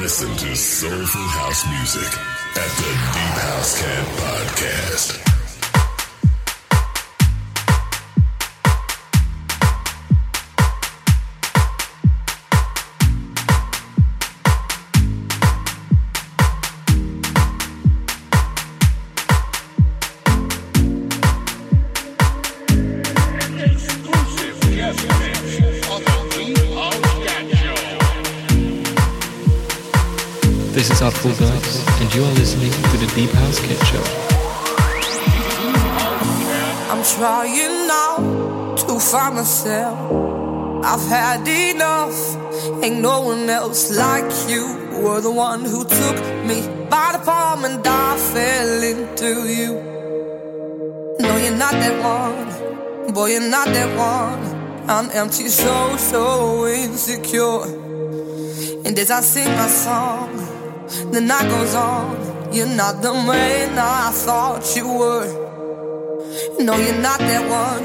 Listen to soulful house music at the Deep House Cat Podcast. And you are listening to the Deep House Cat Show. I'm trying now to find myself. I've had enough. Ain't no one else like you. Were the one who took me by the palm and I fell into you. No, you're not that one. Boy, you're not that one. I'm empty, so, so insecure. And as I sing my song, the night goes on. You're not the man I thought you were. No, you're not that one.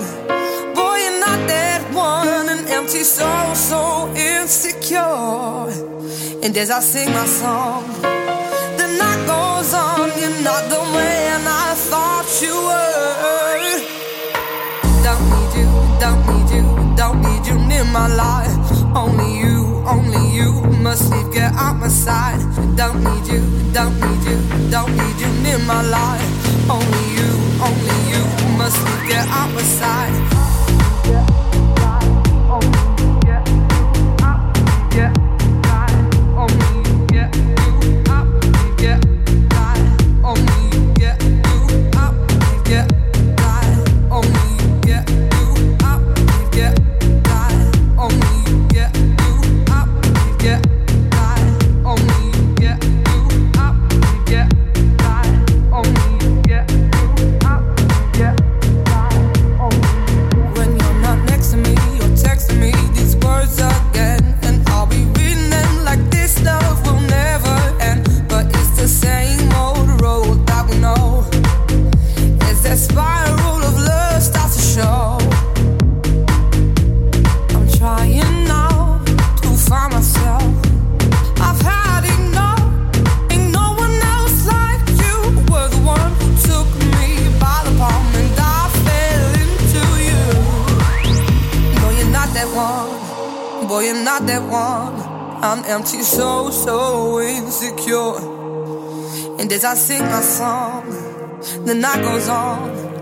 Boy, you're not that one. An empty soul, so insecure. And as I sing my song, the night goes on. You're not the man I thought you were. Don't need you, don't need you, don't need you near my life. Only you, only you must leave, get out my side. Don't need you, don't need you, don't need you near my life. Only you, only you must leave, get out my side.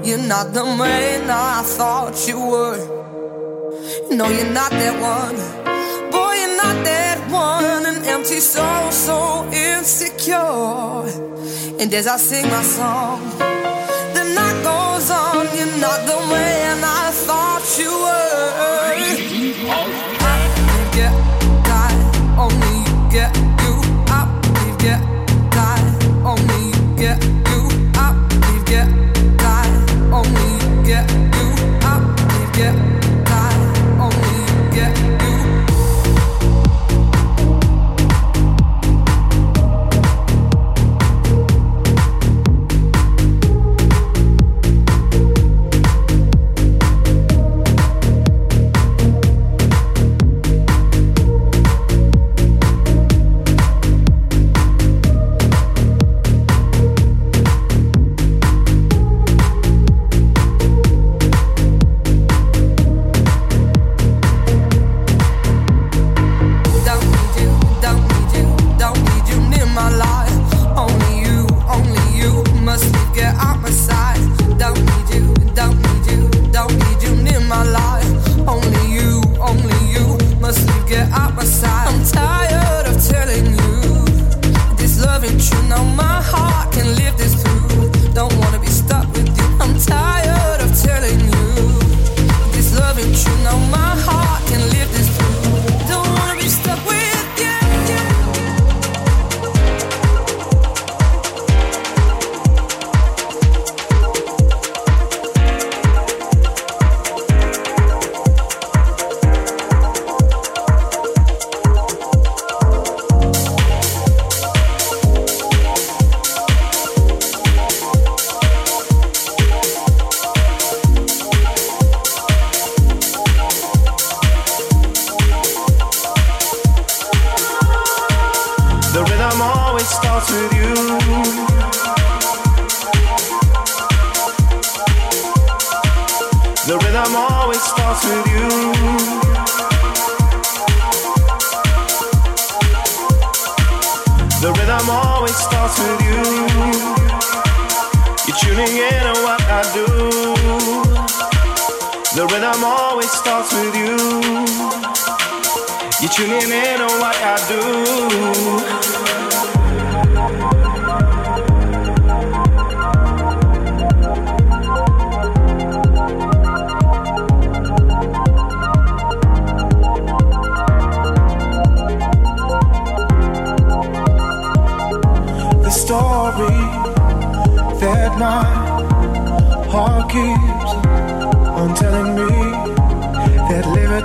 You're not the man I thought you were. No, you're not that one. Boy, you're not that one. An empty soul, so insecure. And as I sing my song, the night goes on. You're not the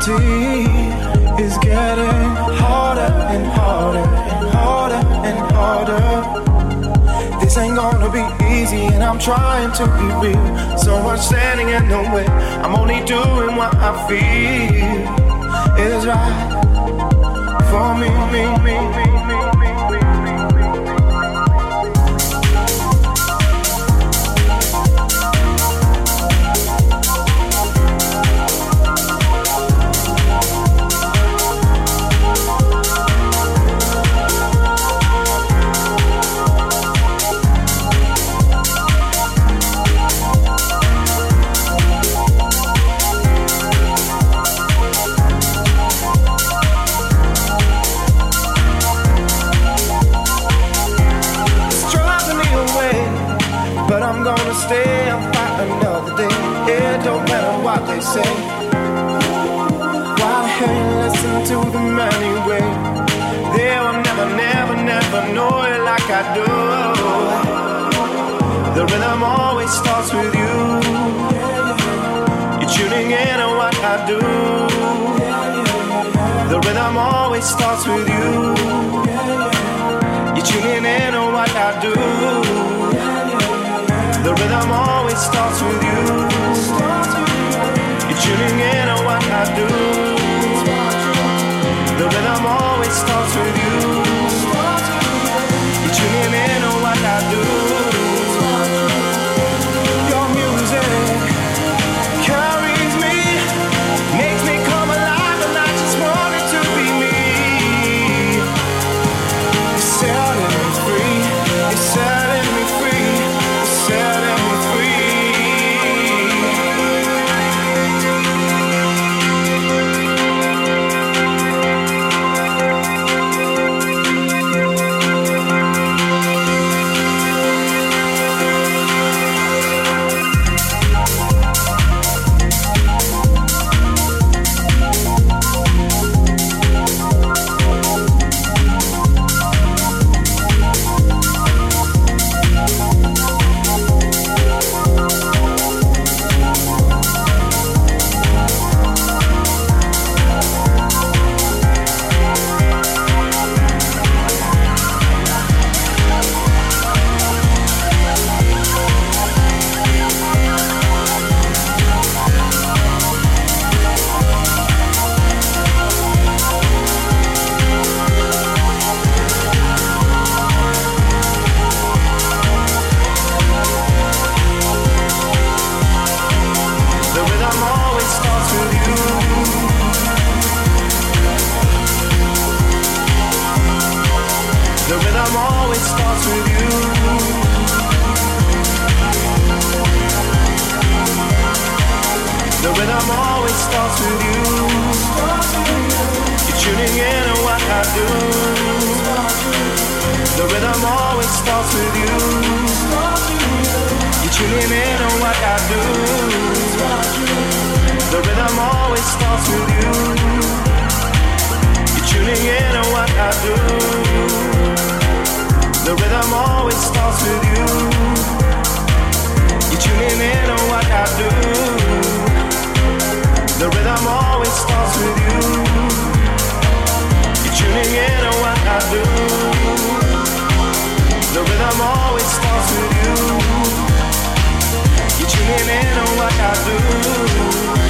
liberty is getting harder and harder and harder and harder. This ain't gonna be easy, and I'm trying to be real. So much standing in the way. I'm only doing what I feel is right for me, me, me, me, me. they say. Why hey, listen to them anyway? They will never, never, never know it like I do. The rhythm always starts with you. You're tuning in on what I do. The rhythm always starts with you. You're tuning in on what I do. The rhythm always starts with you tuning in on what I do. the rhythm always starts with you. always starts with you. You're tuning in on what I do. The rhythm always starts with you. You're tuning in on what I do. The rhythm always starts with you. You're tuning in on what I do. The rhythm always starts with you. You're tuning in on what I do.